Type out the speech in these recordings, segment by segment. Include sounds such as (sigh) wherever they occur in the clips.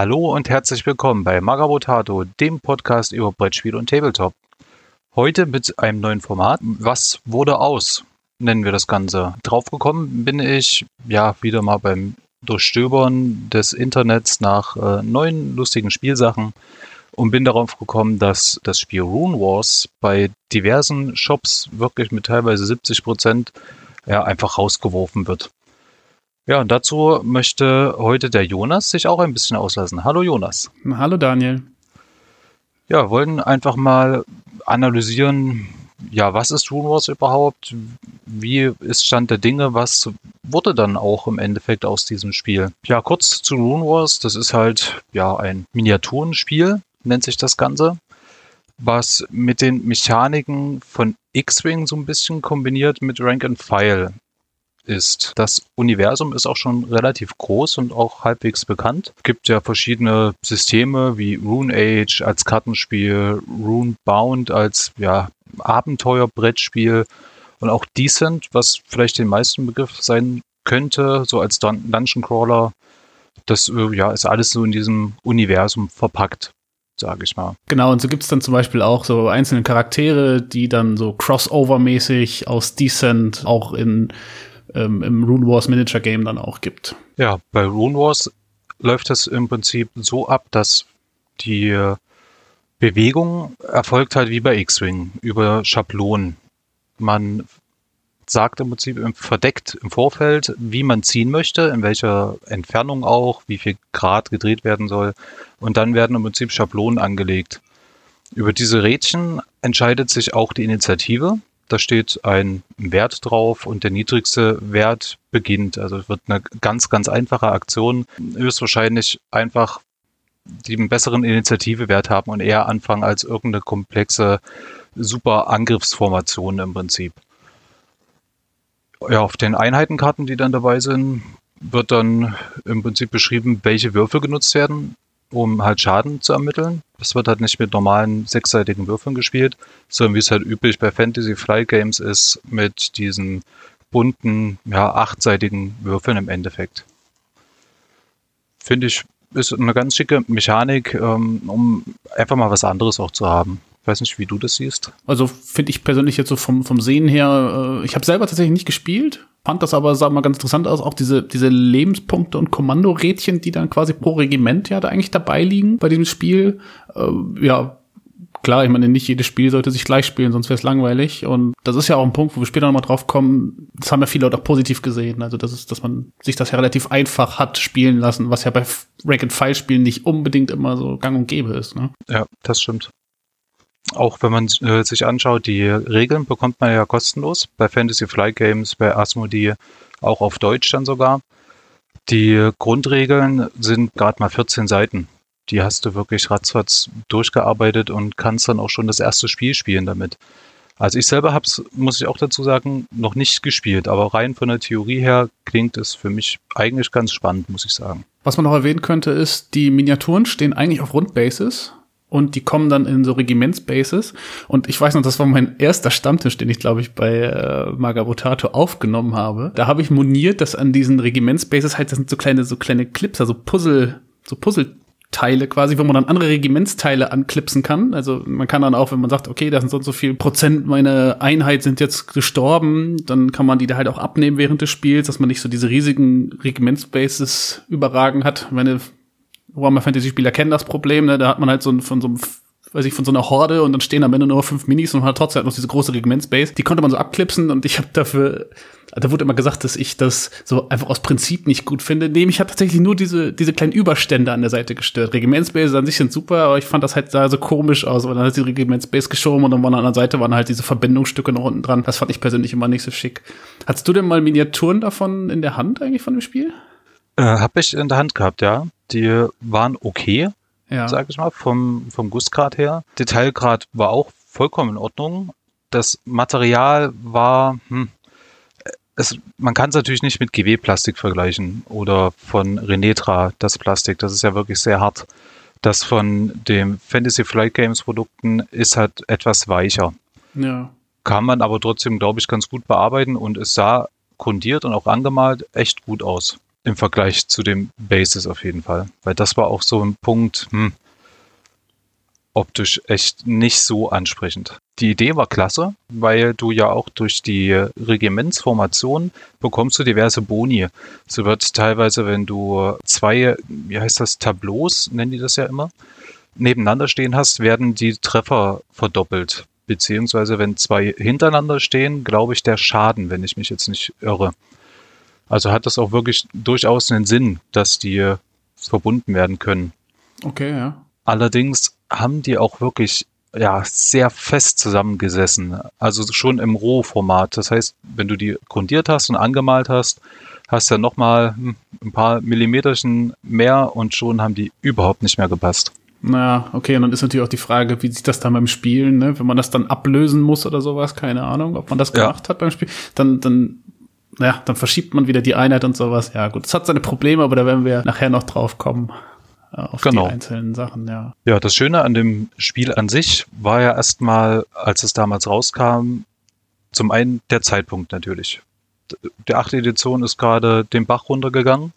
Hallo und herzlich willkommen bei Magabotato, dem Podcast über Brettspiel und Tabletop. Heute mit einem neuen Format. Was wurde aus? Nennen wir das Ganze. Draufgekommen bin ich ja wieder mal beim Durchstöbern des Internets nach äh, neuen lustigen Spielsachen und bin darauf gekommen, dass das Spiel Rune Wars bei diversen Shops wirklich mit teilweise 70 Prozent ja, einfach rausgeworfen wird. Ja, und dazu möchte heute der Jonas sich auch ein bisschen auslassen. Hallo Jonas. Hallo Daniel. Ja, wollen einfach mal analysieren, ja, was ist Rune Wars überhaupt? Wie ist Stand der Dinge? Was wurde dann auch im Endeffekt aus diesem Spiel? Ja, kurz zu Rune Wars. Das ist halt, ja, ein Miniaturenspiel, nennt sich das Ganze, was mit den Mechaniken von X-Wing so ein bisschen kombiniert mit Rank and File ist. Das Universum ist auch schon relativ groß und auch halbwegs bekannt. Es gibt ja verschiedene Systeme wie Rune Age als Kartenspiel, Rune Bound als ja, Abenteuerbrettspiel und auch Decent, was vielleicht den meisten Begriff sein könnte, so als Dun Dungeon Crawler. Das äh, ja, ist alles so in diesem Universum verpackt sage ich mal. Genau, und so gibt es dann zum Beispiel auch so einzelne Charaktere, die dann so crossover-mäßig aus Decent auch in ähm, im Rune Wars Miniature Game dann auch gibt. Ja, bei Rune Wars läuft das im Prinzip so ab, dass die Bewegung erfolgt halt wie bei X-Wing über Schablonen. Man sagt im Prinzip verdeckt im Vorfeld, wie man ziehen möchte, in welcher Entfernung auch, wie viel Grad gedreht werden soll. Und dann werden im Prinzip Schablonen angelegt. Über diese Rädchen entscheidet sich auch die Initiative. Da steht ein Wert drauf und der niedrigste Wert beginnt. Also es wird eine ganz, ganz einfache Aktion. Höchstwahrscheinlich einfach den besseren Initiativewert haben und eher anfangen als irgendeine komplexe super Angriffsformation im Prinzip. Ja, auf den Einheitenkarten, die dann dabei sind, wird dann im Prinzip beschrieben, welche Würfel genutzt werden um halt Schaden zu ermitteln. Das wird halt nicht mit normalen sechsseitigen Würfeln gespielt, sondern wie es halt üblich bei Fantasy Flight Games ist, mit diesen bunten, ja, achtseitigen Würfeln im Endeffekt. Finde ich, ist eine ganz schicke Mechanik, ähm, um einfach mal was anderes auch zu haben. Weiß nicht, wie du das siehst. Also finde ich persönlich jetzt so vom, vom Sehen her, äh, ich habe selber tatsächlich nicht gespielt, fand das aber, sag mal, ganz interessant aus, auch diese, diese Lebenspunkte und Kommandorädchen, die dann quasi pro Regiment ja da eigentlich dabei liegen bei diesem Spiel. Äh, ja, klar, ich meine, nicht jedes Spiel sollte sich gleich spielen, sonst wäre es langweilig. Und das ist ja auch ein Punkt, wo wir später nochmal drauf kommen. Das haben ja viele Leute auch positiv gesehen. Also, das ist, dass man sich das ja relativ einfach hat spielen lassen, was ja bei Rank-and-File-Spielen nicht unbedingt immer so gang und gäbe ist. Ne? Ja, das stimmt auch wenn man äh, sich anschaut, die Regeln bekommt man ja kostenlos bei Fantasy Flight Games, bei Asmodee, auch auf Deutsch dann sogar. Die Grundregeln sind gerade mal 14 Seiten. Die hast du wirklich ratzfatz durchgearbeitet und kannst dann auch schon das erste Spiel spielen damit. Also ich selber habe es, muss ich auch dazu sagen, noch nicht gespielt, aber rein von der Theorie her klingt es für mich eigentlich ganz spannend, muss ich sagen. Was man noch erwähnen könnte, ist, die Miniaturen stehen eigentlich auf Rundbases und die kommen dann in so Regimentsbases. Und ich weiß noch, das war mein erster Stammtisch, den ich, glaube ich, bei äh, Magabotato aufgenommen habe. Da habe ich moniert, dass an diesen Regimentsbases halt, das sind so kleine, so kleine Clips, also Puzzle, so Puzzleteile quasi, wo man dann andere Regimentsteile anklipsen kann. Also man kann dann auch, wenn man sagt, okay, da sind so und so viel Prozent meiner Einheit sind jetzt gestorben, dann kann man die da halt auch abnehmen während des Spiels, dass man nicht so diese riesigen Regimentsbases überragen hat. Meine Warhammer Fantasy Spieler kennen das Problem, ne? Da hat man halt so von so einem weiß ich, von so einer Horde und dann stehen am Ende nur fünf Minis und man hat trotzdem halt noch diese große Regimentsbase. Die konnte man so abklipsen und ich habe dafür, da wurde immer gesagt, dass ich das so einfach aus Prinzip nicht gut finde. Nee, mich hat tatsächlich nur diese, diese kleinen Überstände an der Seite gestört. Regimentsbase an sich sind super, aber ich fand das halt sah so komisch aus, weil dann hat die Regimentsbase geschoben und dann waren an der Seite waren halt diese Verbindungsstücke noch unten dran. Das fand ich persönlich immer nicht so schick. Hast du denn mal Miniaturen davon in der Hand eigentlich von dem Spiel? Äh, hab ich in der Hand gehabt, ja. Die waren okay, ja. sag ich mal, vom, vom Gussgrad her. Detailgrad war auch vollkommen in Ordnung. Das Material war, hm, es, man kann es natürlich nicht mit GW-Plastik vergleichen oder von Renetra, das Plastik. Das ist ja wirklich sehr hart. Das von den Fantasy Flight Games Produkten ist halt etwas weicher. Ja. Kann man aber trotzdem, glaube ich, ganz gut bearbeiten und es sah grundiert und auch angemalt echt gut aus. Im Vergleich zu dem Basis auf jeden Fall. Weil das war auch so ein Punkt, hm, optisch echt nicht so ansprechend. Die Idee war klasse, weil du ja auch durch die Regimentsformation bekommst du diverse Boni. So wird teilweise, wenn du zwei, wie heißt das, Tableaus, nennen die das ja immer, nebeneinander stehen hast, werden die Treffer verdoppelt. Beziehungsweise wenn zwei hintereinander stehen, glaube ich, der Schaden, wenn ich mich jetzt nicht irre. Also hat das auch wirklich durchaus einen Sinn, dass die verbunden werden können. Okay, ja. Allerdings haben die auch wirklich ja, sehr fest zusammengesessen. Also schon im Rohformat. Das heißt, wenn du die grundiert hast und angemalt hast, hast du ja nochmal hm, ein paar Millimeterchen mehr und schon haben die überhaupt nicht mehr gepasst. Naja, okay, und dann ist natürlich auch die Frage, wie sieht das dann beim Spielen, ne? Wenn man das dann ablösen muss oder sowas, keine Ahnung, ob man das gemacht ja. hat beim Spiel, dann, dann, naja, dann verschiebt man wieder die Einheit und sowas. Ja, gut, es hat seine Probleme, aber da werden wir nachher noch drauf kommen. Äh, auf genau. die einzelnen Sachen, ja. Ja, das Schöne an dem Spiel an sich war ja erstmal, als es damals rauskam, zum einen der Zeitpunkt natürlich. Die achte Edition ist gerade den Bach runtergegangen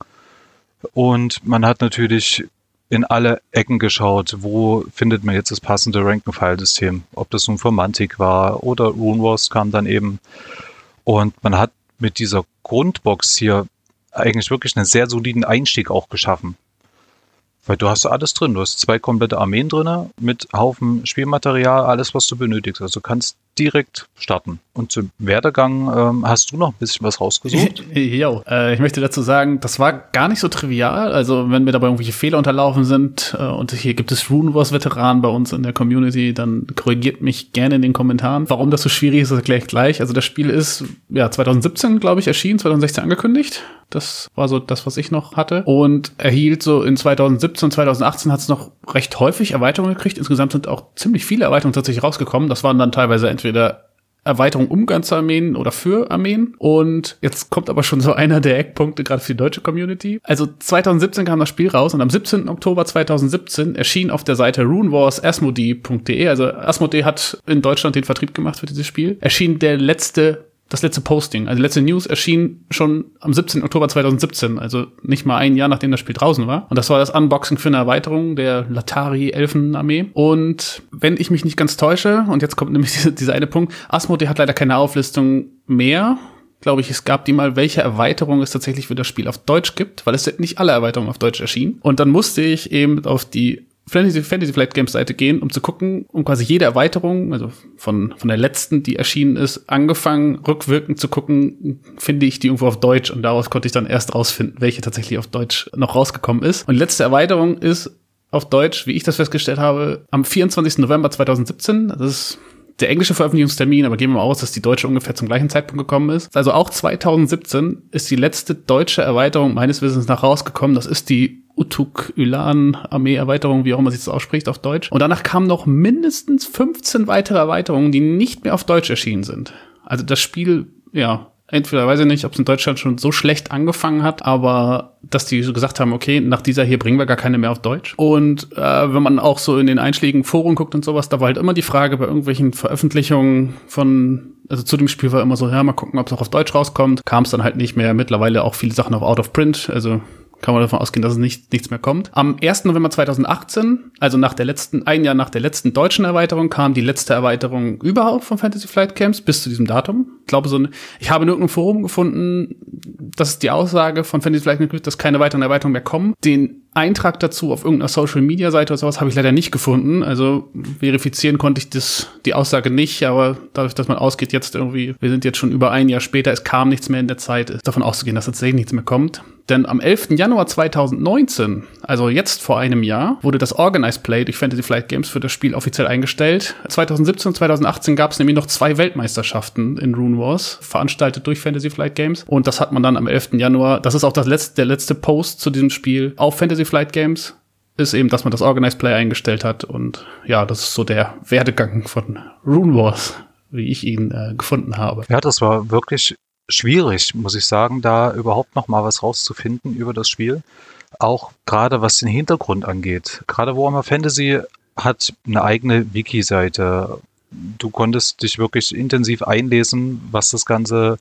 und man hat natürlich in alle Ecken geschaut, wo findet man jetzt das passende Rank-and-File-System. Ob das nun Formantik war oder RuneWars kam dann eben. Und man hat mit dieser Grundbox hier eigentlich wirklich einen sehr soliden Einstieg auch geschaffen. Weil du hast alles drin. Du hast zwei komplette Armeen drin mit Haufen Spielmaterial, alles, was du benötigst. Also kannst direkt starten. Und zum Werdegang ähm, hast du noch ein bisschen was rausgesucht? (laughs) jo, äh, ich möchte dazu sagen, das war gar nicht so trivial. Also wenn mir dabei irgendwelche Fehler unterlaufen sind äh, und hier gibt es Rune Wars Veteranen bei uns in der Community, dann korrigiert mich gerne in den Kommentaren. Warum das so schwierig ist, erkläre ich gleich. Also das Spiel ist ja 2017, glaube ich, erschienen, 2016 angekündigt. Das war so das, was ich noch hatte. Und erhielt so in 2017 und 2018 hat es noch recht häufig Erweiterungen gekriegt. Insgesamt sind auch ziemlich viele Erweiterungen tatsächlich rausgekommen. Das waren dann teilweise entweder Erweiterung um ganze Armeen oder für Armeen. Und jetzt kommt aber schon so einer der Eckpunkte gerade für die deutsche Community. Also 2017 kam das Spiel raus und am 17. Oktober 2017 erschien auf der Seite runewars.asmodee.de, also Asmodee hat in Deutschland den Vertrieb gemacht für dieses Spiel, erschien der letzte das letzte Posting, also die letzte News erschien schon am 17. Oktober 2017, also nicht mal ein Jahr nachdem das Spiel draußen war. Und das war das Unboxing für eine Erweiterung der Latari Elfenarmee. Und wenn ich mich nicht ganz täusche, und jetzt kommt (laughs) nämlich dieser, dieser eine Punkt, Asmodee hat leider keine Auflistung mehr glaube ich, es gab die mal, welche Erweiterung es tatsächlich für das Spiel auf Deutsch gibt, weil es nicht alle Erweiterungen auf Deutsch erschienen. Und dann musste ich eben auf die Fantasy, Fantasy Flight Games Seite gehen, um zu gucken, um quasi jede Erweiterung, also von, von der letzten, die erschienen ist, angefangen, rückwirkend zu gucken, finde ich die irgendwo auf Deutsch und daraus konnte ich dann erst rausfinden, welche tatsächlich auf Deutsch noch rausgekommen ist. Und die letzte Erweiterung ist auf Deutsch, wie ich das festgestellt habe, am 24. November 2017. Das ist der englische Veröffentlichungstermin, aber gehen wir mal aus, dass die deutsche ungefähr zum gleichen Zeitpunkt gekommen ist. Also auch 2017 ist die letzte deutsche Erweiterung meines Wissens nach rausgekommen. Das ist die Utuk Ulan Armee-Erweiterung, wie auch immer sich das ausspricht auf Deutsch. Und danach kamen noch mindestens 15 weitere Erweiterungen, die nicht mehr auf Deutsch erschienen sind. Also das Spiel, ja, entweder weiß ich nicht, ob es in Deutschland schon so schlecht angefangen hat, aber dass die so gesagt haben, okay, nach dieser hier bringen wir gar keine mehr auf Deutsch. Und äh, wenn man auch so in den einschlägigen Foren guckt und sowas, da war halt immer die Frage bei irgendwelchen Veröffentlichungen von, also zu dem Spiel war immer so, ja, mal gucken, ob es auch auf Deutsch rauskommt. Kam es dann halt nicht mehr. Mittlerweile auch viele Sachen auf Out of Print, also kann man davon ausgehen, dass es nicht, nichts mehr kommt. Am 1. November 2018, also nach der letzten, ein Jahr nach der letzten deutschen Erweiterung, kam die letzte Erweiterung überhaupt von Fantasy Flight Camps bis zu diesem Datum. Ich glaube, so eine, ich habe in irgendeinem Forum gefunden, dass die Aussage von Fantasy Flight Camps, dass keine weiteren Erweiterungen mehr kommen. Den Eintrag dazu auf irgendeiner Social Media Seite oder sowas habe ich leider nicht gefunden. Also verifizieren konnte ich das, die Aussage nicht, aber dadurch, dass man ausgeht jetzt irgendwie, wir sind jetzt schon über ein Jahr später, es kam nichts mehr in der Zeit, ist davon auszugehen, dass tatsächlich nichts mehr kommt. Denn am 11. Januar 2019, also jetzt vor einem Jahr, wurde das Organized Play durch Fantasy Flight Games für das Spiel offiziell eingestellt. 2017 und 2018 gab es nämlich noch zwei Weltmeisterschaften in Rune Wars, veranstaltet durch Fantasy Flight Games. Und das hat man dann am 11. Januar, das ist auch das letzte, der letzte Post zu diesem Spiel auf Fantasy Flight Games, ist eben, dass man das Organized Play eingestellt hat. Und ja, das ist so der Werdegang von Rune Wars wie ich ihn äh, gefunden habe. Ja, das war wirklich schwierig, muss ich sagen, da überhaupt noch mal was rauszufinden über das Spiel. Auch gerade was den Hintergrund angeht. Gerade Warhammer Fantasy hat eine eigene Wiki-Seite. Du konntest dich wirklich intensiv einlesen, was das ganze,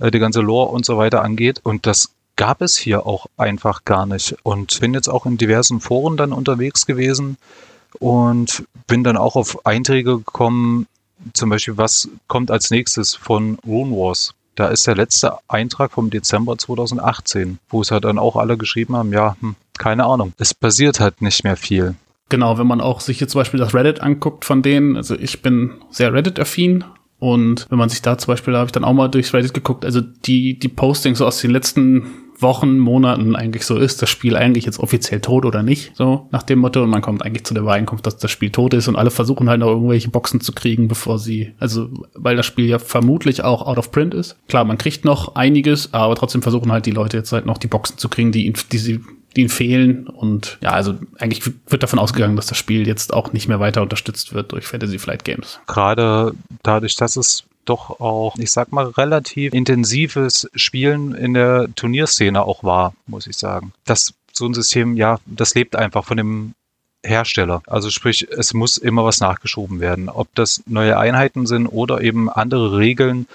äh, die ganze Lore und so weiter angeht. Und das gab es hier auch einfach gar nicht. Und bin jetzt auch in diversen Foren dann unterwegs gewesen und bin dann auch auf Einträge gekommen, zum Beispiel, was kommt als nächstes von Rune Wars. Da ist der letzte Eintrag vom Dezember 2018, wo es halt dann auch alle geschrieben haben, ja, hm, keine Ahnung. Es passiert halt nicht mehr viel. Genau, wenn man auch sich jetzt zum Beispiel das Reddit anguckt von denen, also ich bin sehr Reddit-affin und wenn man sich da zum Beispiel, da habe ich dann auch mal durchs Reddit geguckt, also die, die Postings so aus den letzten Wochen, Monaten eigentlich so ist, das Spiel eigentlich jetzt offiziell tot oder nicht, so nach dem Motto. Und man kommt eigentlich zu der Übereinkunft, dass das Spiel tot ist und alle versuchen halt noch irgendwelche Boxen zu kriegen, bevor sie, also weil das Spiel ja vermutlich auch out of print ist. Klar, man kriegt noch einiges, aber trotzdem versuchen halt die Leute jetzt halt noch die Boxen zu kriegen, die, die sie die ihnen fehlen. Und ja, also eigentlich wird davon ausgegangen, dass das Spiel jetzt auch nicht mehr weiter unterstützt wird durch Fantasy Flight Games. Gerade dadurch, dass es doch auch, ich sag mal, relativ intensives Spielen in der Turnierszene auch war, muss ich sagen. Das so ein System, ja, das lebt einfach von dem Hersteller. Also sprich, es muss immer was nachgeschoben werden. Ob das neue Einheiten sind oder eben andere Regeln,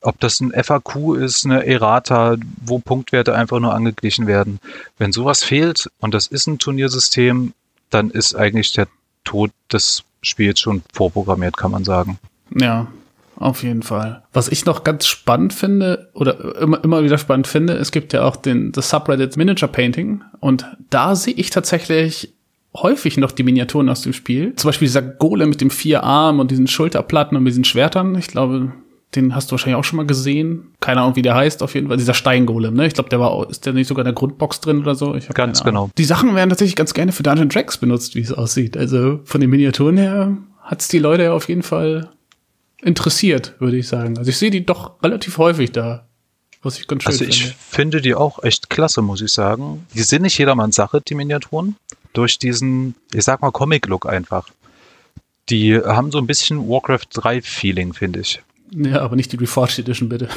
ob das ein FAQ ist, eine Errata, wo Punktwerte einfach nur angeglichen werden. Wenn sowas fehlt und das ist ein Turniersystem, dann ist eigentlich der Tod des Spiels schon vorprogrammiert, kann man sagen. Ja, auf jeden Fall. Was ich noch ganz spannend finde oder immer, immer wieder spannend finde, es gibt ja auch den das Subreddit Miniature Painting und da sehe ich tatsächlich häufig noch die Miniaturen aus dem Spiel. Zum Beispiel dieser Golem mit dem vier Armen und diesen Schulterplatten und diesen Schwertern. Ich glaube, den hast du wahrscheinlich auch schon mal gesehen. Keine Ahnung, wie der heißt, auf jeden Fall. Dieser Steingolem, ne? Ich glaube, der war, ist der nicht sogar in der Grundbox drin oder so? Ich ganz genau. Die Sachen werden tatsächlich ganz gerne für Dungeon Tracks benutzt, wie es aussieht. Also von den Miniaturen her hat's die Leute ja auf jeden Fall interessiert, würde ich sagen. Also ich sehe die doch relativ häufig da. Was ich ganz schön also ich finde. finde die auch echt klasse, muss ich sagen. Die sind nicht jedermanns Sache, die Miniaturen. Durch diesen, ich sag mal, Comic-Look einfach. Die haben so ein bisschen Warcraft 3-Feeling, finde ich. Ja, aber nicht die Reforged Edition, bitte.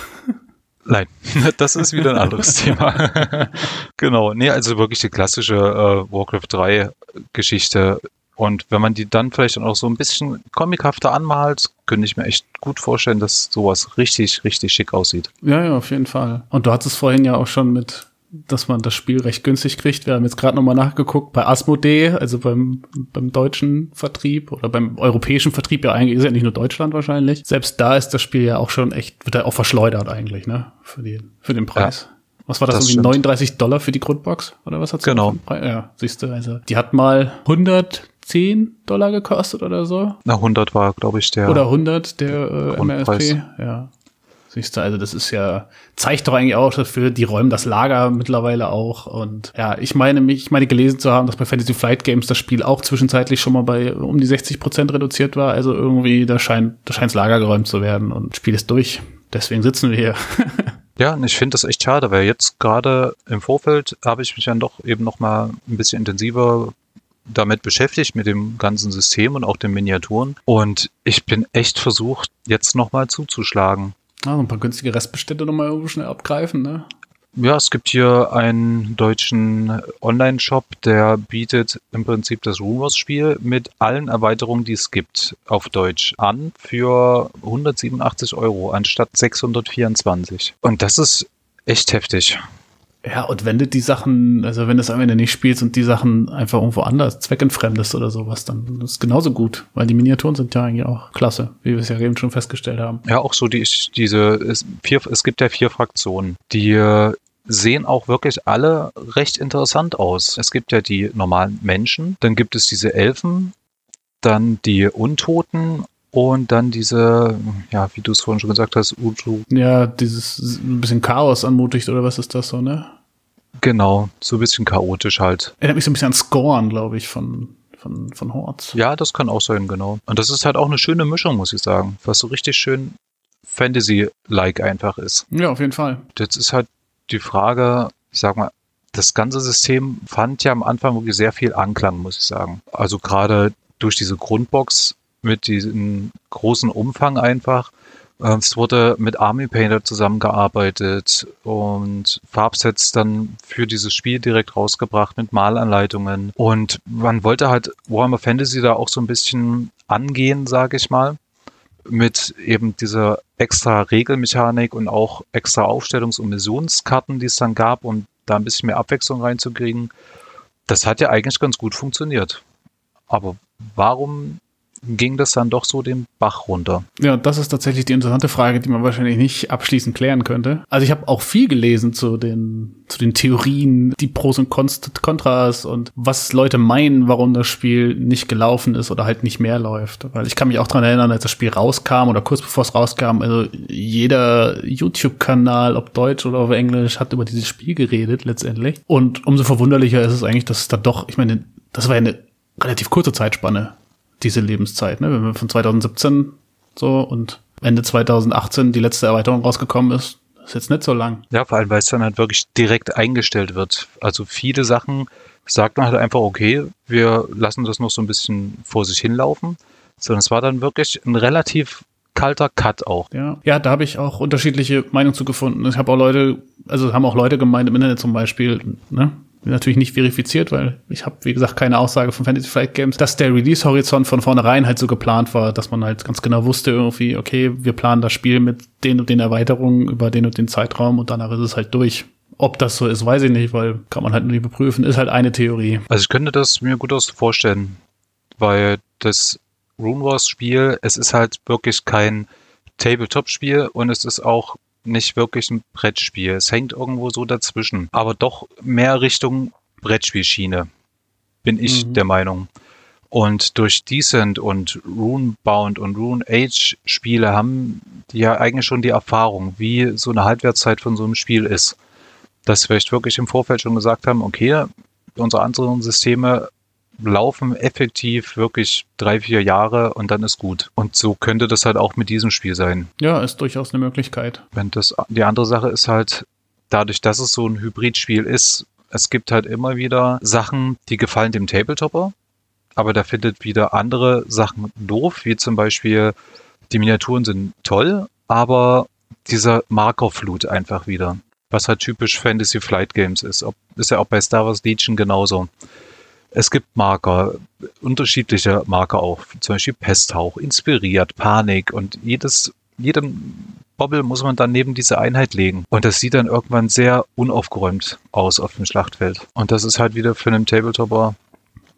Nein, (laughs) das ist wieder ein anderes (laughs) Thema. (laughs) genau, nee, also wirklich die klassische äh, Warcraft 3 Geschichte und wenn man die dann vielleicht auch so ein bisschen comichafter anmalt, könnte ich mir echt gut vorstellen, dass sowas richtig, richtig schick aussieht. Ja, ja, auf jeden Fall. Und du hattest vorhin ja auch schon mit, dass man das Spiel recht günstig kriegt. Wir haben jetzt gerade nochmal nachgeguckt bei Asmodee, also beim, beim deutschen Vertrieb oder beim europäischen Vertrieb, ja eigentlich ist ja nicht nur Deutschland wahrscheinlich. Selbst da ist das Spiel ja auch schon echt, wird ja auch verschleudert eigentlich, ne? Für, die, für den Preis. Ja. Was war das, das irgendwie stimmt. 39 Dollar für die Grundbox? Oder was hat's Genau. Ja, siehst du, also die hat mal 100 10 Dollar gekostet oder so. Na, 100 war, glaube ich, der. Oder 100 der äh, MRSP. Ja. Siehst du, also das ist ja, zeigt doch eigentlich auch dafür, die räumen das Lager mittlerweile auch. Und ja, ich meine mich, ich meine gelesen zu haben, dass bei Fantasy Flight Games das Spiel auch zwischenzeitlich schon mal bei um die 60 Prozent reduziert war. Also irgendwie, da scheint, da scheint das Lager geräumt zu werden und das Spiel ist durch. Deswegen sitzen wir hier. (laughs) Ja, und ich finde das echt schade, weil jetzt gerade im Vorfeld habe ich mich dann doch eben noch mal ein bisschen intensiver damit beschäftigt, mit dem ganzen System und auch den Miniaturen. Und ich bin echt versucht, jetzt nochmal zuzuschlagen. Ah, ein paar günstige Restbestände nochmal schnell abgreifen, ne? Ja, es gibt hier einen deutschen Online-Shop, der bietet im Prinzip das Rumors-Spiel mit allen Erweiterungen, die es gibt, auf Deutsch an für 187 Euro anstatt 624. Und das ist echt heftig. Ja, und wenn du die Sachen, also wenn du es am Ende nicht spielst und die Sachen einfach irgendwo anders zweckentfremdest oder sowas, dann ist es genauso gut, weil die Miniaturen sind ja eigentlich auch klasse, wie wir es ja eben schon festgestellt haben. Ja, auch so die, diese, es, vier, es gibt ja vier Fraktionen, die äh, sehen auch wirklich alle recht interessant aus. Es gibt ja die normalen Menschen, dann gibt es diese Elfen, dann die Untoten und dann diese, ja, wie du es vorhin schon gesagt hast, Uju. Ja, dieses ein bisschen Chaos anmutigt, oder was ist das so, ne? Genau, so ein bisschen chaotisch halt. Erinnert mich so ein bisschen an Scorn, glaube ich, von, von, von Hordes. Ja, das kann auch sein, genau. Und das ist halt auch eine schöne Mischung, muss ich sagen. Was so richtig schön Fantasy-like einfach ist. Ja, auf jeden Fall. Jetzt ist halt die Frage, ich sag mal, das ganze System fand ja am Anfang wirklich sehr viel Anklang, muss ich sagen. Also gerade durch diese Grundbox mit diesem großen Umfang einfach. Ähm, es wurde mit Army Painter zusammengearbeitet und Farbsets dann für dieses Spiel direkt rausgebracht mit Malanleitungen. Und man wollte halt Warhammer Fantasy da auch so ein bisschen angehen, sage ich mal. mit eben dieser extra Regelmechanik und auch extra Aufstellungs- und Missionskarten, die es dann gab, um da ein bisschen mehr Abwechslung reinzukriegen. Das hat ja eigentlich ganz gut funktioniert. Aber warum ging das dann doch so den Bach runter? Ja, das ist tatsächlich die interessante Frage, die man wahrscheinlich nicht abschließend klären könnte. Also ich habe auch viel gelesen zu den, zu den Theorien, die Pros und Kontras und was Leute meinen, warum das Spiel nicht gelaufen ist oder halt nicht mehr läuft. Weil ich kann mich auch dran erinnern, als das Spiel rauskam oder kurz bevor es rauskam, also jeder YouTube-Kanal, ob Deutsch oder auf Englisch, hat über dieses Spiel geredet letztendlich. Und umso verwunderlicher ist es eigentlich, dass es da doch, ich meine, das war ja eine relativ kurze Zeitspanne diese Lebenszeit. Ne? Wenn wir von 2017 so und Ende 2018 die letzte Erweiterung rausgekommen ist, ist jetzt nicht so lang. Ja, vor allem, weil es dann halt wirklich direkt eingestellt wird. Also viele Sachen sagt man halt einfach, okay, wir lassen das noch so ein bisschen vor sich hinlaufen. Sondern es war dann wirklich ein relativ kalter Cut auch. Ja, ja da habe ich auch unterschiedliche Meinungen zu gefunden. Ich habe auch Leute, also haben auch Leute gemeint im Internet zum Beispiel, ne, natürlich nicht verifiziert, weil ich habe, wie gesagt, keine Aussage von Fantasy Flight Games, dass der Release-Horizont von vornherein halt so geplant war, dass man halt ganz genau wusste irgendwie, okay, wir planen das Spiel mit den und den Erweiterungen über den und den Zeitraum und danach ist es halt durch. Ob das so ist, weiß ich nicht, weil kann man halt nicht überprüfen, ist halt eine Theorie. Also ich könnte das mir gut vorstellen, weil das Rune Wars Spiel, es ist halt wirklich kein Tabletop-Spiel und es ist auch nicht wirklich ein Brettspiel. Es hängt irgendwo so dazwischen. Aber doch mehr Richtung Brettspielschiene, bin ich mhm. der Meinung. Und durch Decent und Runebound und Rune Age Spiele haben die ja eigentlich schon die Erfahrung, wie so eine Halbwertszeit von so einem Spiel ist. Dass wir vielleicht wirklich im Vorfeld schon gesagt haben, okay, unsere anderen Systeme laufen effektiv wirklich drei, vier Jahre und dann ist gut. Und so könnte das halt auch mit diesem Spiel sein. Ja, ist durchaus eine Möglichkeit. Wenn das, die andere Sache ist halt, dadurch, dass es so ein Hybridspiel ist, es gibt halt immer wieder Sachen, die gefallen dem Tabletopper, aber der findet wieder andere Sachen doof, wie zum Beispiel die Miniaturen sind toll, aber dieser Markerflut einfach wieder. Was halt typisch Fantasy Flight Games ist. Ist ja auch bei Star Wars Legion genauso. Es gibt Marker, unterschiedliche Marker auch, zum Beispiel Pesthauch, inspiriert, Panik und jedes, jedem Bobble muss man dann neben diese Einheit legen. Und das sieht dann irgendwann sehr unaufgeräumt aus auf dem Schlachtfeld. Und das ist halt wieder für einen Tabletopper,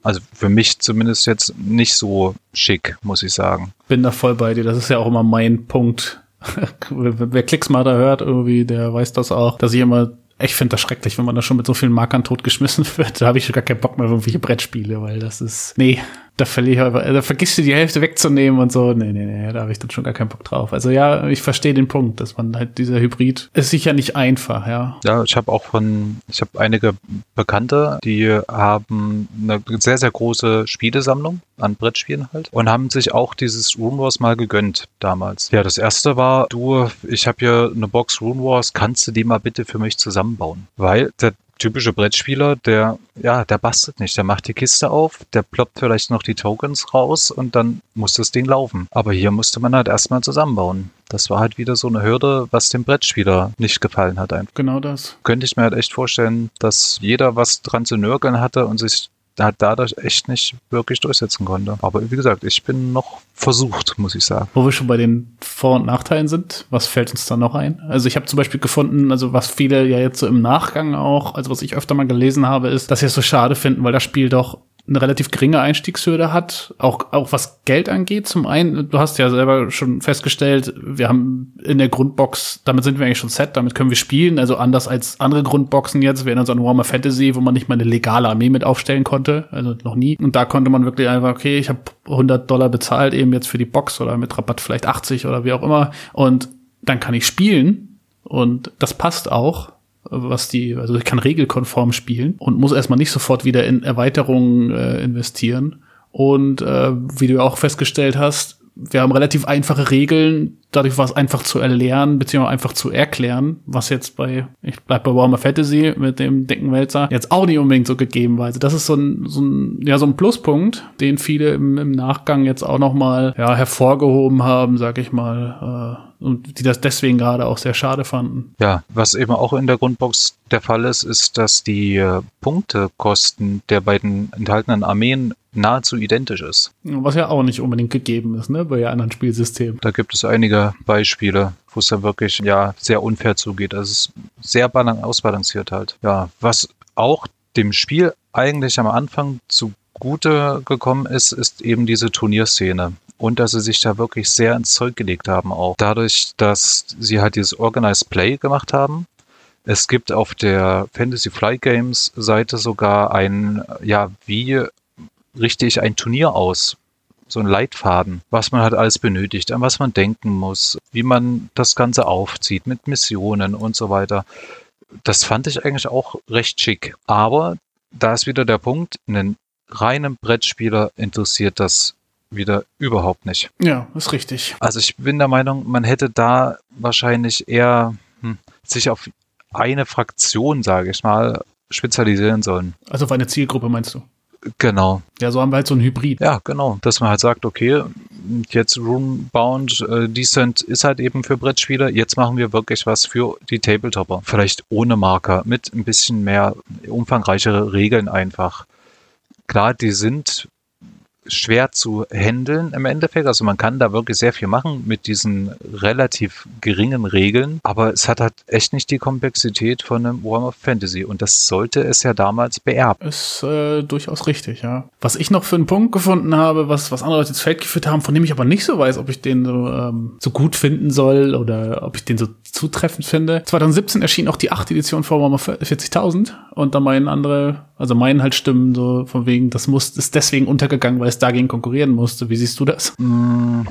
also für mich zumindest jetzt nicht so schick, muss ich sagen. Bin da voll bei dir. Das ist ja auch immer mein Punkt. (laughs) Wer Klicksmarter hört, irgendwie, der weiß das auch, dass ich immer ich finde das schrecklich, wenn man da schon mit so vielen Markern totgeschmissen (laughs) wird. Da habe ich schon gar keinen Bock mehr auf irgendwelche Brettspiele, weil das ist. Nee, da da vergisst du die Hälfte wegzunehmen und so. Nee, nee, nee, da habe ich dann schon gar keinen Bock drauf. Also ja, ich verstehe den Punkt, dass man halt dieser Hybrid ist sicher nicht einfach, ja. Ja, ich habe auch von, ich habe einige Bekannte, die haben eine sehr, sehr große Spielesammlung an Brettspielen halt und haben sich auch dieses Rune Wars mal gegönnt damals. Ja, das erste war, du, ich habe hier eine Box Rune Wars, kannst du die mal bitte für mich zusammenbauen? Weil der typische Brettspieler, der, ja, der bastelt nicht. Der macht die Kiste auf, der ploppt vielleicht noch die Tokens raus und dann muss das Ding laufen. Aber hier musste man halt erstmal zusammenbauen. Das war halt wieder so eine Hürde, was dem Brettspieler nicht gefallen hat einfach. Genau das. Könnte ich mir halt echt vorstellen, dass jeder was dran zu nörgeln hatte und sich hat dadurch echt nicht wirklich durchsetzen konnte. Aber wie gesagt, ich bin noch versucht, muss ich sagen. Wo wir schon bei den Vor- und Nachteilen sind, was fällt uns da noch ein? Also ich habe zum Beispiel gefunden, also was viele ja jetzt so im Nachgang auch, also was ich öfter mal gelesen habe, ist, dass sie es so schade finden, weil das Spiel doch eine relativ geringe Einstiegshürde hat, auch, auch was Geld angeht. Zum einen, du hast ja selber schon festgestellt, wir haben in der Grundbox, damit sind wir eigentlich schon set, damit können wir spielen. Also anders als andere Grundboxen jetzt, wir erinnern uns an Warhammer Fantasy, wo man nicht mal eine legale Armee mit aufstellen konnte, also noch nie. Und da konnte man wirklich einfach, okay, ich habe 100 Dollar bezahlt eben jetzt für die Box oder mit Rabatt vielleicht 80 oder wie auch immer. Und dann kann ich spielen und das passt auch was die, also ich kann regelkonform spielen und muss erstmal nicht sofort wieder in Erweiterungen äh, investieren. Und äh, wie du auch festgestellt hast, wir haben relativ einfache Regeln, dadurch war es einfach zu erlernen, beziehungsweise einfach zu erklären, was jetzt bei, ich bleib bei Warhammer Fantasy mit dem dicken Wälzer, jetzt auch nicht unbedingt so gegeben war. Also das ist so ein, so ein, ja, so ein Pluspunkt, den viele im, im Nachgang jetzt auch noch mal, ja, hervorgehoben haben, sag ich mal, äh, und die das deswegen gerade auch sehr schade fanden. Ja, was eben auch in der Grundbox der Fall ist, ist, dass die äh, Punktekosten der beiden enthaltenen Armeen nahezu identisch ist. Was ja auch nicht unbedingt gegeben ist, ne, bei anderen Spielsystemen. Da gibt es einige Beispiele, wo es dann wirklich ja sehr unfair zugeht. Also es ist sehr ausbalanciert halt. Ja, was auch dem Spiel eigentlich am Anfang zugute gekommen ist, ist eben diese Turnierszene. Und dass sie sich da wirklich sehr ins Zeug gelegt haben auch. Dadurch, dass sie halt dieses Organized Play gemacht haben. Es gibt auf der Fantasy Flight Games Seite sogar ein, ja, wie richte ich ein Turnier aus? So ein Leitfaden, was man halt alles benötigt, an was man denken muss, wie man das Ganze aufzieht mit Missionen und so weiter. Das fand ich eigentlich auch recht schick. Aber da ist wieder der Punkt, einen reinen Brettspieler interessiert das wieder überhaupt nicht. Ja, ist richtig. Also ich bin der Meinung, man hätte da wahrscheinlich eher hm, sich auf eine Fraktion, sage ich mal, spezialisieren sollen. Also auf eine Zielgruppe meinst du? Genau. Ja, so haben wir halt so ein Hybrid. Ja, genau. Dass man halt sagt, okay, jetzt Roombound äh, Decent ist halt eben für Brettspieler. Jetzt machen wir wirklich was für die Tabletopper. Vielleicht ohne Marker, mit ein bisschen mehr umfangreichere Regeln einfach. Klar, die sind schwer zu handeln im Endeffekt. Also man kann da wirklich sehr viel machen mit diesen relativ geringen Regeln, aber es hat halt echt nicht die Komplexität von einem Warhammer Fantasy und das sollte es ja damals beerben. Ist äh, durchaus richtig, ja. Was ich noch für einen Punkt gefunden habe, was, was andere Leute ins Feld geführt haben, von dem ich aber nicht so weiß, ob ich den so, ähm, so gut finden soll oder ob ich den so zutreffend finde. 2017 erschien auch die achte Edition von Warhammer 40.000 und da meinen andere, also meinen halt Stimmen so von wegen, das muss, ist deswegen untergegangen, weil es dagegen konkurrieren musste. Wie siehst du das? Mhm.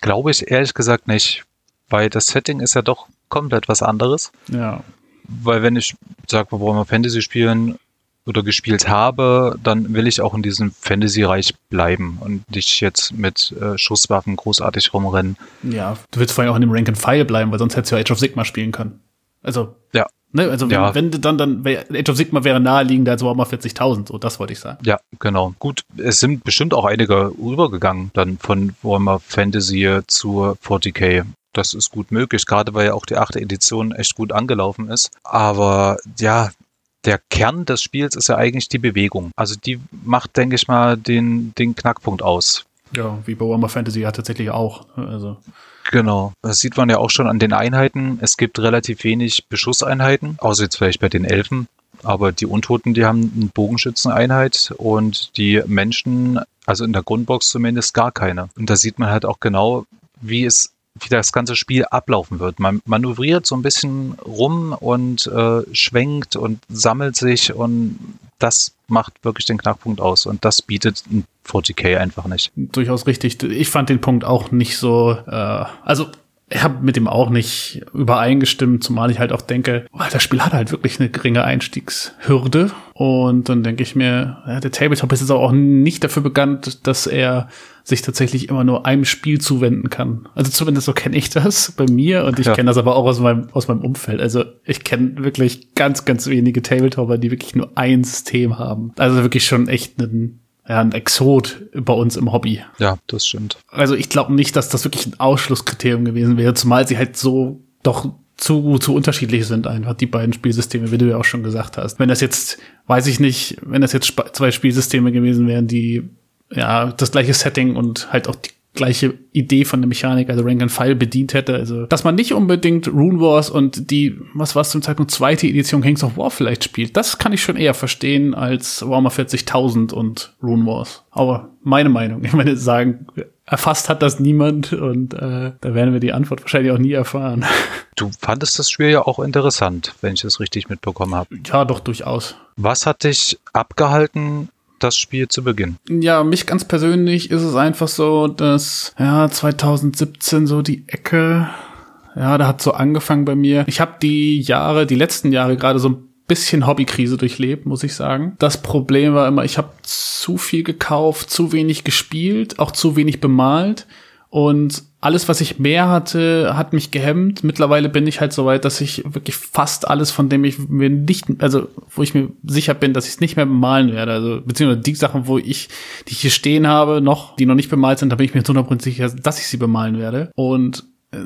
Glaube ich ehrlich gesagt nicht, weil das Setting ist ja doch komplett was anderes. Ja. Weil wenn ich sage, wir wollen mal Fantasy spielen oder gespielt habe, dann will ich auch in diesem Fantasy-Reich bleiben und nicht jetzt mit äh, Schusswaffen großartig rumrennen. Ja, du willst vor allem auch in dem Rank and File bleiben, weil sonst hättest du ja Age of Sigma spielen können. Also. Ja. Ne, also wenn, ja. wenn du dann, dann Age of Sigma wäre naheliegender als Warhammer 40.000, so das wollte ich sagen. Ja, genau. Gut, es sind bestimmt auch einige rübergegangen dann von Warhammer Fantasy zur 40k. Das ist gut möglich, gerade weil ja auch die achte Edition echt gut angelaufen ist. Aber ja, der Kern des Spiels ist ja eigentlich die Bewegung. Also die macht, denke ich mal, den, den Knackpunkt aus. Ja, wie bei Warhammer Fantasy ja tatsächlich auch. Also. Genau. Das sieht man ja auch schon an den Einheiten. Es gibt relativ wenig Beschusseinheiten, außer jetzt vielleicht bei den Elfen. Aber die Untoten, die haben eine Bogenschützeneinheit und die Menschen, also in der Grundbox zumindest, gar keine. Und da sieht man halt auch genau, wie es wie das ganze Spiel ablaufen wird. Man manövriert so ein bisschen rum und äh, schwenkt und sammelt sich und das macht wirklich den Knackpunkt aus und das bietet ein 40k einfach nicht. Durchaus richtig. Ich fand den Punkt auch nicht so, äh, also ich habe mit dem auch nicht übereingestimmt, zumal ich halt auch denke, oh, das Spiel hat halt wirklich eine geringe Einstiegshürde. Und dann denke ich mir, ja, der Tabletop ist jetzt auch nicht dafür bekannt, dass er sich tatsächlich immer nur einem Spiel zuwenden kann. Also zumindest so kenne ich das bei mir und ich ja. kenne das aber auch aus meinem, aus meinem Umfeld. Also ich kenne wirklich ganz, ganz wenige Tabletopper, die wirklich nur ein System haben. Also wirklich schon echt ein, ja, ein Exot bei uns im Hobby. Ja, das stimmt. Also ich glaube nicht, dass das wirklich ein Ausschlusskriterium gewesen wäre, zumal sie halt so doch zu, zu unterschiedlich sind einfach die beiden Spielsysteme, wie du ja auch schon gesagt hast. Wenn das jetzt, weiß ich nicht, wenn das jetzt zwei Spielsysteme gewesen wären, die ja, das gleiche Setting und halt auch die gleiche Idee von der Mechanik, also Rank and File bedient hätte. Also, dass man nicht unbedingt Rune Wars und die, was war es zum Zeitpunkt, zweite Edition Kings of War vielleicht spielt, das kann ich schon eher verstehen als Warhammer 40.000 und Rune Wars. Aber meine Meinung, ich meine, sagen, erfasst hat das niemand und äh, da werden wir die Antwort wahrscheinlich auch nie erfahren. (laughs) Du fandest das Spiel ja auch interessant, wenn ich es richtig mitbekommen habe. Ja, doch, durchaus. Was hat dich abgehalten, das Spiel zu Beginn? Ja, mich ganz persönlich ist es einfach so, dass ja 2017 so die Ecke, ja, da hat so angefangen bei mir. Ich habe die Jahre, die letzten Jahre gerade so ein bisschen Hobbykrise durchlebt, muss ich sagen. Das Problem war immer, ich habe zu viel gekauft, zu wenig gespielt, auch zu wenig bemalt und alles, was ich mehr hatte, hat mich gehemmt. Mittlerweile bin ich halt so weit, dass ich wirklich fast alles, von dem ich mir nicht, also wo ich mir sicher bin, dass ich es nicht mehr bemalen werde. Also beziehungsweise die Sachen, wo ich, die ich hier stehen habe, noch, die noch nicht bemalt sind, da bin ich mir zu 100% sicher, dass ich sie bemalen werde. Und äh,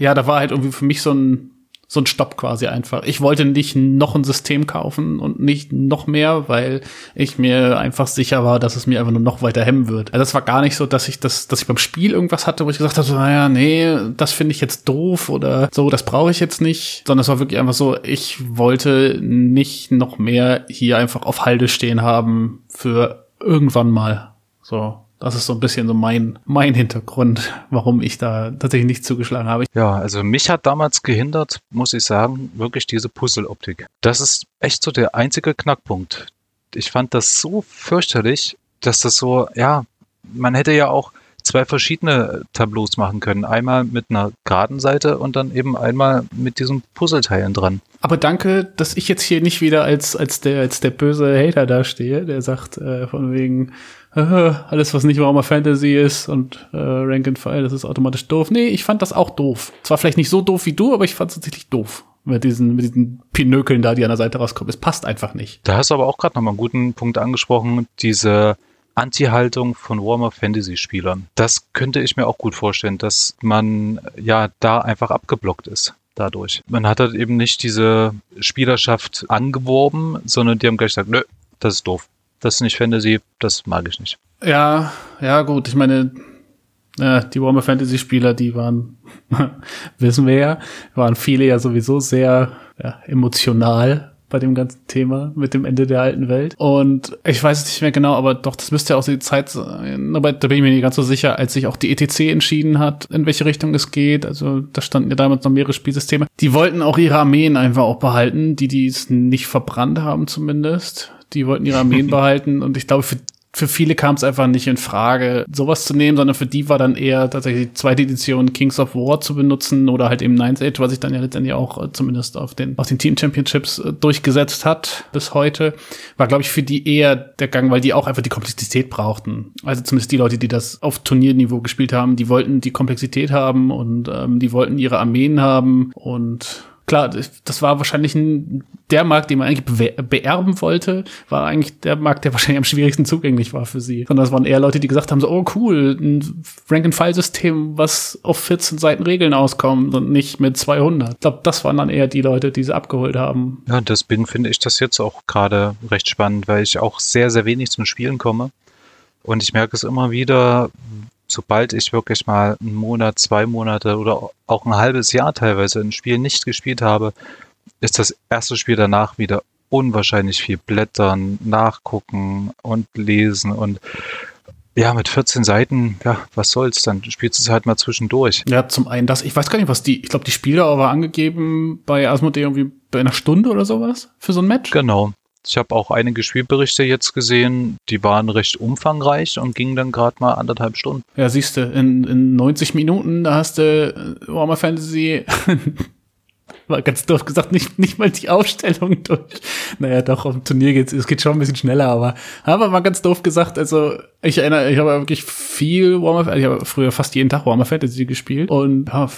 ja, da war halt irgendwie für mich so ein so ein Stopp quasi einfach. Ich wollte nicht noch ein System kaufen und nicht noch mehr, weil ich mir einfach sicher war, dass es mir einfach nur noch weiter hemmen wird. Also das war gar nicht so, dass ich das, dass ich beim Spiel irgendwas hatte, wo ich gesagt habe, so, naja, nee, das finde ich jetzt doof oder so, das brauche ich jetzt nicht, sondern es war wirklich einfach so, ich wollte nicht noch mehr hier einfach auf Halde stehen haben für irgendwann mal. So, das ist so ein bisschen so mein, mein Hintergrund, warum ich da tatsächlich nicht zugeschlagen habe. Ja, also mich hat damals gehindert, muss ich sagen, wirklich diese Puzzle-Optik. Das ist echt so der einzige Knackpunkt. Ich fand das so fürchterlich, dass das so, ja, man hätte ja auch zwei verschiedene Tableaus machen können. Einmal mit einer geraden Seite und dann eben einmal mit diesen Puzzleteilen dran. Aber danke, dass ich jetzt hier nicht wieder als, als, der, als der böse Hater dastehe, der sagt, äh, von wegen, alles, was nicht Warhammer Fantasy ist und äh, Rank and File, das ist automatisch doof. Nee, ich fand das auch doof. Zwar vielleicht nicht so doof wie du, aber ich fand es tatsächlich doof. Mit diesen, mit diesen Pinökeln da, die an der Seite rauskommen. Es passt einfach nicht. Da hast du aber auch gerade nochmal einen guten Punkt angesprochen, diese Anti-Haltung von Warhammer Fantasy-Spielern. Das könnte ich mir auch gut vorstellen, dass man ja da einfach abgeblockt ist dadurch. Man hat halt eben nicht diese Spielerschaft angeworben, sondern die haben gleich gesagt, nö, das ist doof. Das ist nicht Fantasy, das mag ich nicht. Ja, ja, gut. Ich meine, äh, die Warhammer Fantasy Spieler, die waren, (laughs) wissen wir ja, waren viele ja sowieso sehr ja, emotional bei dem ganzen Thema mit dem Ende der alten Welt. Und ich weiß es nicht mehr genau, aber doch, das müsste ja auch die Zeit sein. Aber da bin ich mir nicht ganz so sicher, als sich auch die ETC entschieden hat, in welche Richtung es geht. Also da standen ja damals noch mehrere Spielsysteme. Die wollten auch ihre Armeen einfach auch behalten, die die es nicht verbrannt haben zumindest. Die wollten ihre Armeen (laughs) behalten und ich glaube, für für viele kam es einfach nicht in Frage, sowas zu nehmen, sondern für die war dann eher tatsächlich die zweite Edition Kings of War zu benutzen oder halt eben Ninth Age, was sich dann ja letztendlich auch äh, zumindest auf den, auf den Team Championships äh, durchgesetzt hat bis heute. War, glaube ich, für die eher der Gang, weil die auch einfach die Komplexität brauchten. Also zumindest die Leute, die das auf Turnierniveau gespielt haben, die wollten die Komplexität haben und ähm, die wollten ihre Armeen haben und klar, das war wahrscheinlich ein, der Markt, den man eigentlich be beerben wollte, war eigentlich der Markt, der wahrscheinlich am schwierigsten zugänglich war für sie. Sondern es waren eher Leute, die gesagt haben, so, oh cool, ein Rank-and-File-System, was auf 14 Seiten Regeln auskommt und nicht mit 200. Ich glaube, das waren dann eher die Leute, die sie abgeholt haben. Ja, deswegen finde ich das jetzt auch gerade recht spannend, weil ich auch sehr, sehr wenig zum Spielen komme. Und ich merke es immer wieder, sobald ich wirklich mal einen Monat, zwei Monate oder auch ein halbes Jahr teilweise ein Spiel nicht gespielt habe, ist das erste Spiel danach wieder unwahrscheinlich viel blättern, nachgucken und lesen und ja, mit 14 Seiten, ja, was soll's, dann spielst du es halt mal zwischendurch. Ja, zum einen das, ich weiß gar nicht, was die, ich glaube, die Spieler war angegeben bei Asmodee irgendwie bei einer Stunde oder sowas für so ein Match. Genau. Ich habe auch einige Spielberichte jetzt gesehen, die waren recht umfangreich und gingen dann gerade mal anderthalb Stunden. Ja, siehst du, in, in 90 Minuten, da hast du äh, Warhammer Fantasy (laughs) war ganz doof gesagt, nicht, nicht mal die Aufstellung durch. Naja, doch, dem Turnier geht's, es geht schon ein bisschen schneller, aber aber mal ganz doof gesagt, also ich erinnere, ich habe wirklich viel Warhammer, ich habe früher fast jeden Tag Warhammer Fantasy gespielt und ja,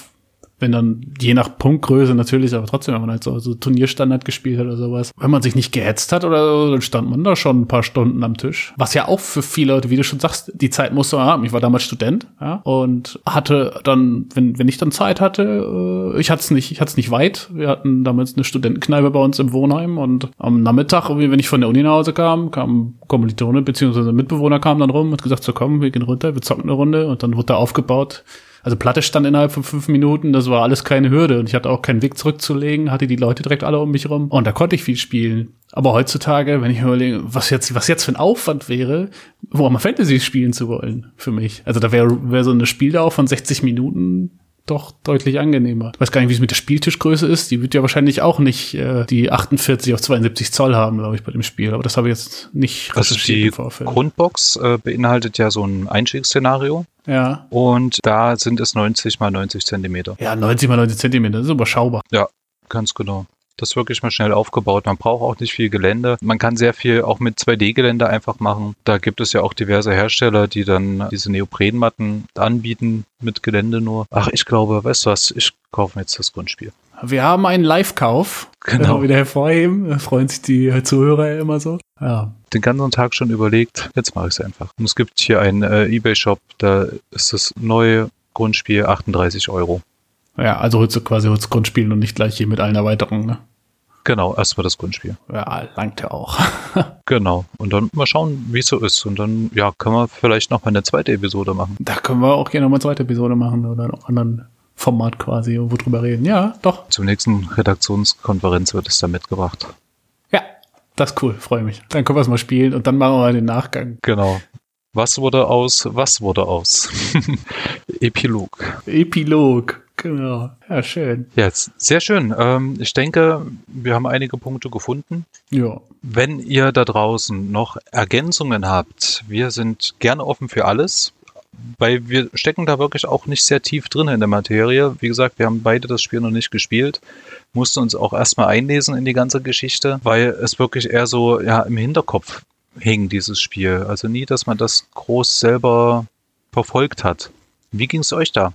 wenn dann je nach Punktgröße natürlich, aber trotzdem, wenn man halt so, so Turnierstandard gespielt hat oder sowas, wenn man sich nicht gehetzt hat oder so, dann stand man da schon ein paar Stunden am Tisch. Was ja auch für viele Leute, wie du schon sagst, die Zeit musste man haben. Ich war damals Student, ja, und hatte dann, wenn, wenn ich dann Zeit hatte, äh, ich hatte es nicht, ich hatte es nicht weit. Wir hatten damals eine Studentenkneipe bei uns im Wohnheim und am Nachmittag, wenn ich von der Uni nach Hause kam, kam Kommilitone beziehungsweise Mitbewohner kam dann rum und gesagt, so komm, wir gehen runter, wir zocken eine Runde und dann wurde da aufgebaut also Platte stand innerhalb von fünf Minuten, das war alles keine Hürde und ich hatte auch keinen Weg zurückzulegen, hatte die Leute direkt alle um mich rum und da konnte ich viel spielen. Aber heutzutage, wenn ich überlege, was jetzt, was jetzt für ein Aufwand wäre, Warhammer Fantasy spielen zu wollen für mich. Also da wäre wär so eine Spieldauer von 60 Minuten doch deutlich angenehmer. Ich weiß gar nicht, wie es mit der Spieltischgröße ist. Die wird ja wahrscheinlich auch nicht äh, die 48 auf 72 Zoll haben, glaube ich, bei dem Spiel. Aber das habe ich jetzt nicht Also die Grundbox äh, beinhaltet ja so ein Einstiegsszenario. Ja. Und da sind es 90 mal 90 Zentimeter. Ja, 90 mal 90 Zentimeter, das ist überschaubar. Ja, ganz genau. Das ist wirklich mal schnell aufgebaut. Man braucht auch nicht viel Gelände. Man kann sehr viel auch mit 2D-Gelände einfach machen. Da gibt es ja auch diverse Hersteller, die dann diese Neoprenmatten anbieten mit Gelände nur. Ach, ich glaube, weißt du was, ich kaufe mir jetzt das Grundspiel. Wir haben einen Live-Kauf. Genau. Wieder hervorheben. Da freuen sich die Zuhörer ja immer so. Ja. Den ganzen Tag schon überlegt, jetzt mache ich es einfach. Und es gibt hier einen äh, Ebay-Shop, da ist das neue Grundspiel 38 Euro. Ja, also holst du quasi holst Grundspielen und nicht gleich hier mit allen Erweiterungen, ne? Genau, erstmal das Grundspiel. Ja, langt ja auch. (laughs) genau. Und dann mal schauen, wie es so ist. Und dann, ja, können wir vielleicht noch mal eine zweite Episode machen. Da können wir auch gerne noch mal eine zweite Episode machen oder einen anderen Format quasi, wo drüber reden. Ja, doch. Zum nächsten Redaktionskonferenz wird es dann mitgebracht. Ja, das ist cool, freue mich. Dann können wir es mal spielen und dann machen wir mal den Nachgang. Genau. Was wurde aus, was wurde aus? (laughs) Epilog. Epilog, genau. Ja, schön. Ja, sehr schön. Ähm, ich denke, wir haben einige Punkte gefunden. Ja. Wenn ihr da draußen noch Ergänzungen habt, wir sind gerne offen für alles weil wir stecken da wirklich auch nicht sehr tief drin in der Materie. Wie gesagt, wir haben beide das Spiel noch nicht gespielt, mussten uns auch erstmal einlesen in die ganze Geschichte, weil es wirklich eher so ja im Hinterkopf hing, dieses Spiel. Also nie, dass man das groß selber verfolgt hat. Wie ging es euch da?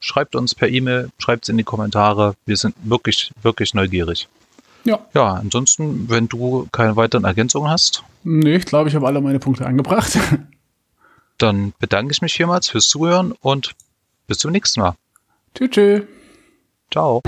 Schreibt uns per E-Mail, schreibt es in die Kommentare. Wir sind wirklich, wirklich neugierig. Ja. Ja, ansonsten, wenn du keine weiteren Ergänzungen hast. Nee, ich glaube, ich habe alle meine Punkte angebracht. (laughs) Dann bedanke ich mich vielmals fürs Zuhören und bis zum nächsten Mal. Tschüss. Ciao.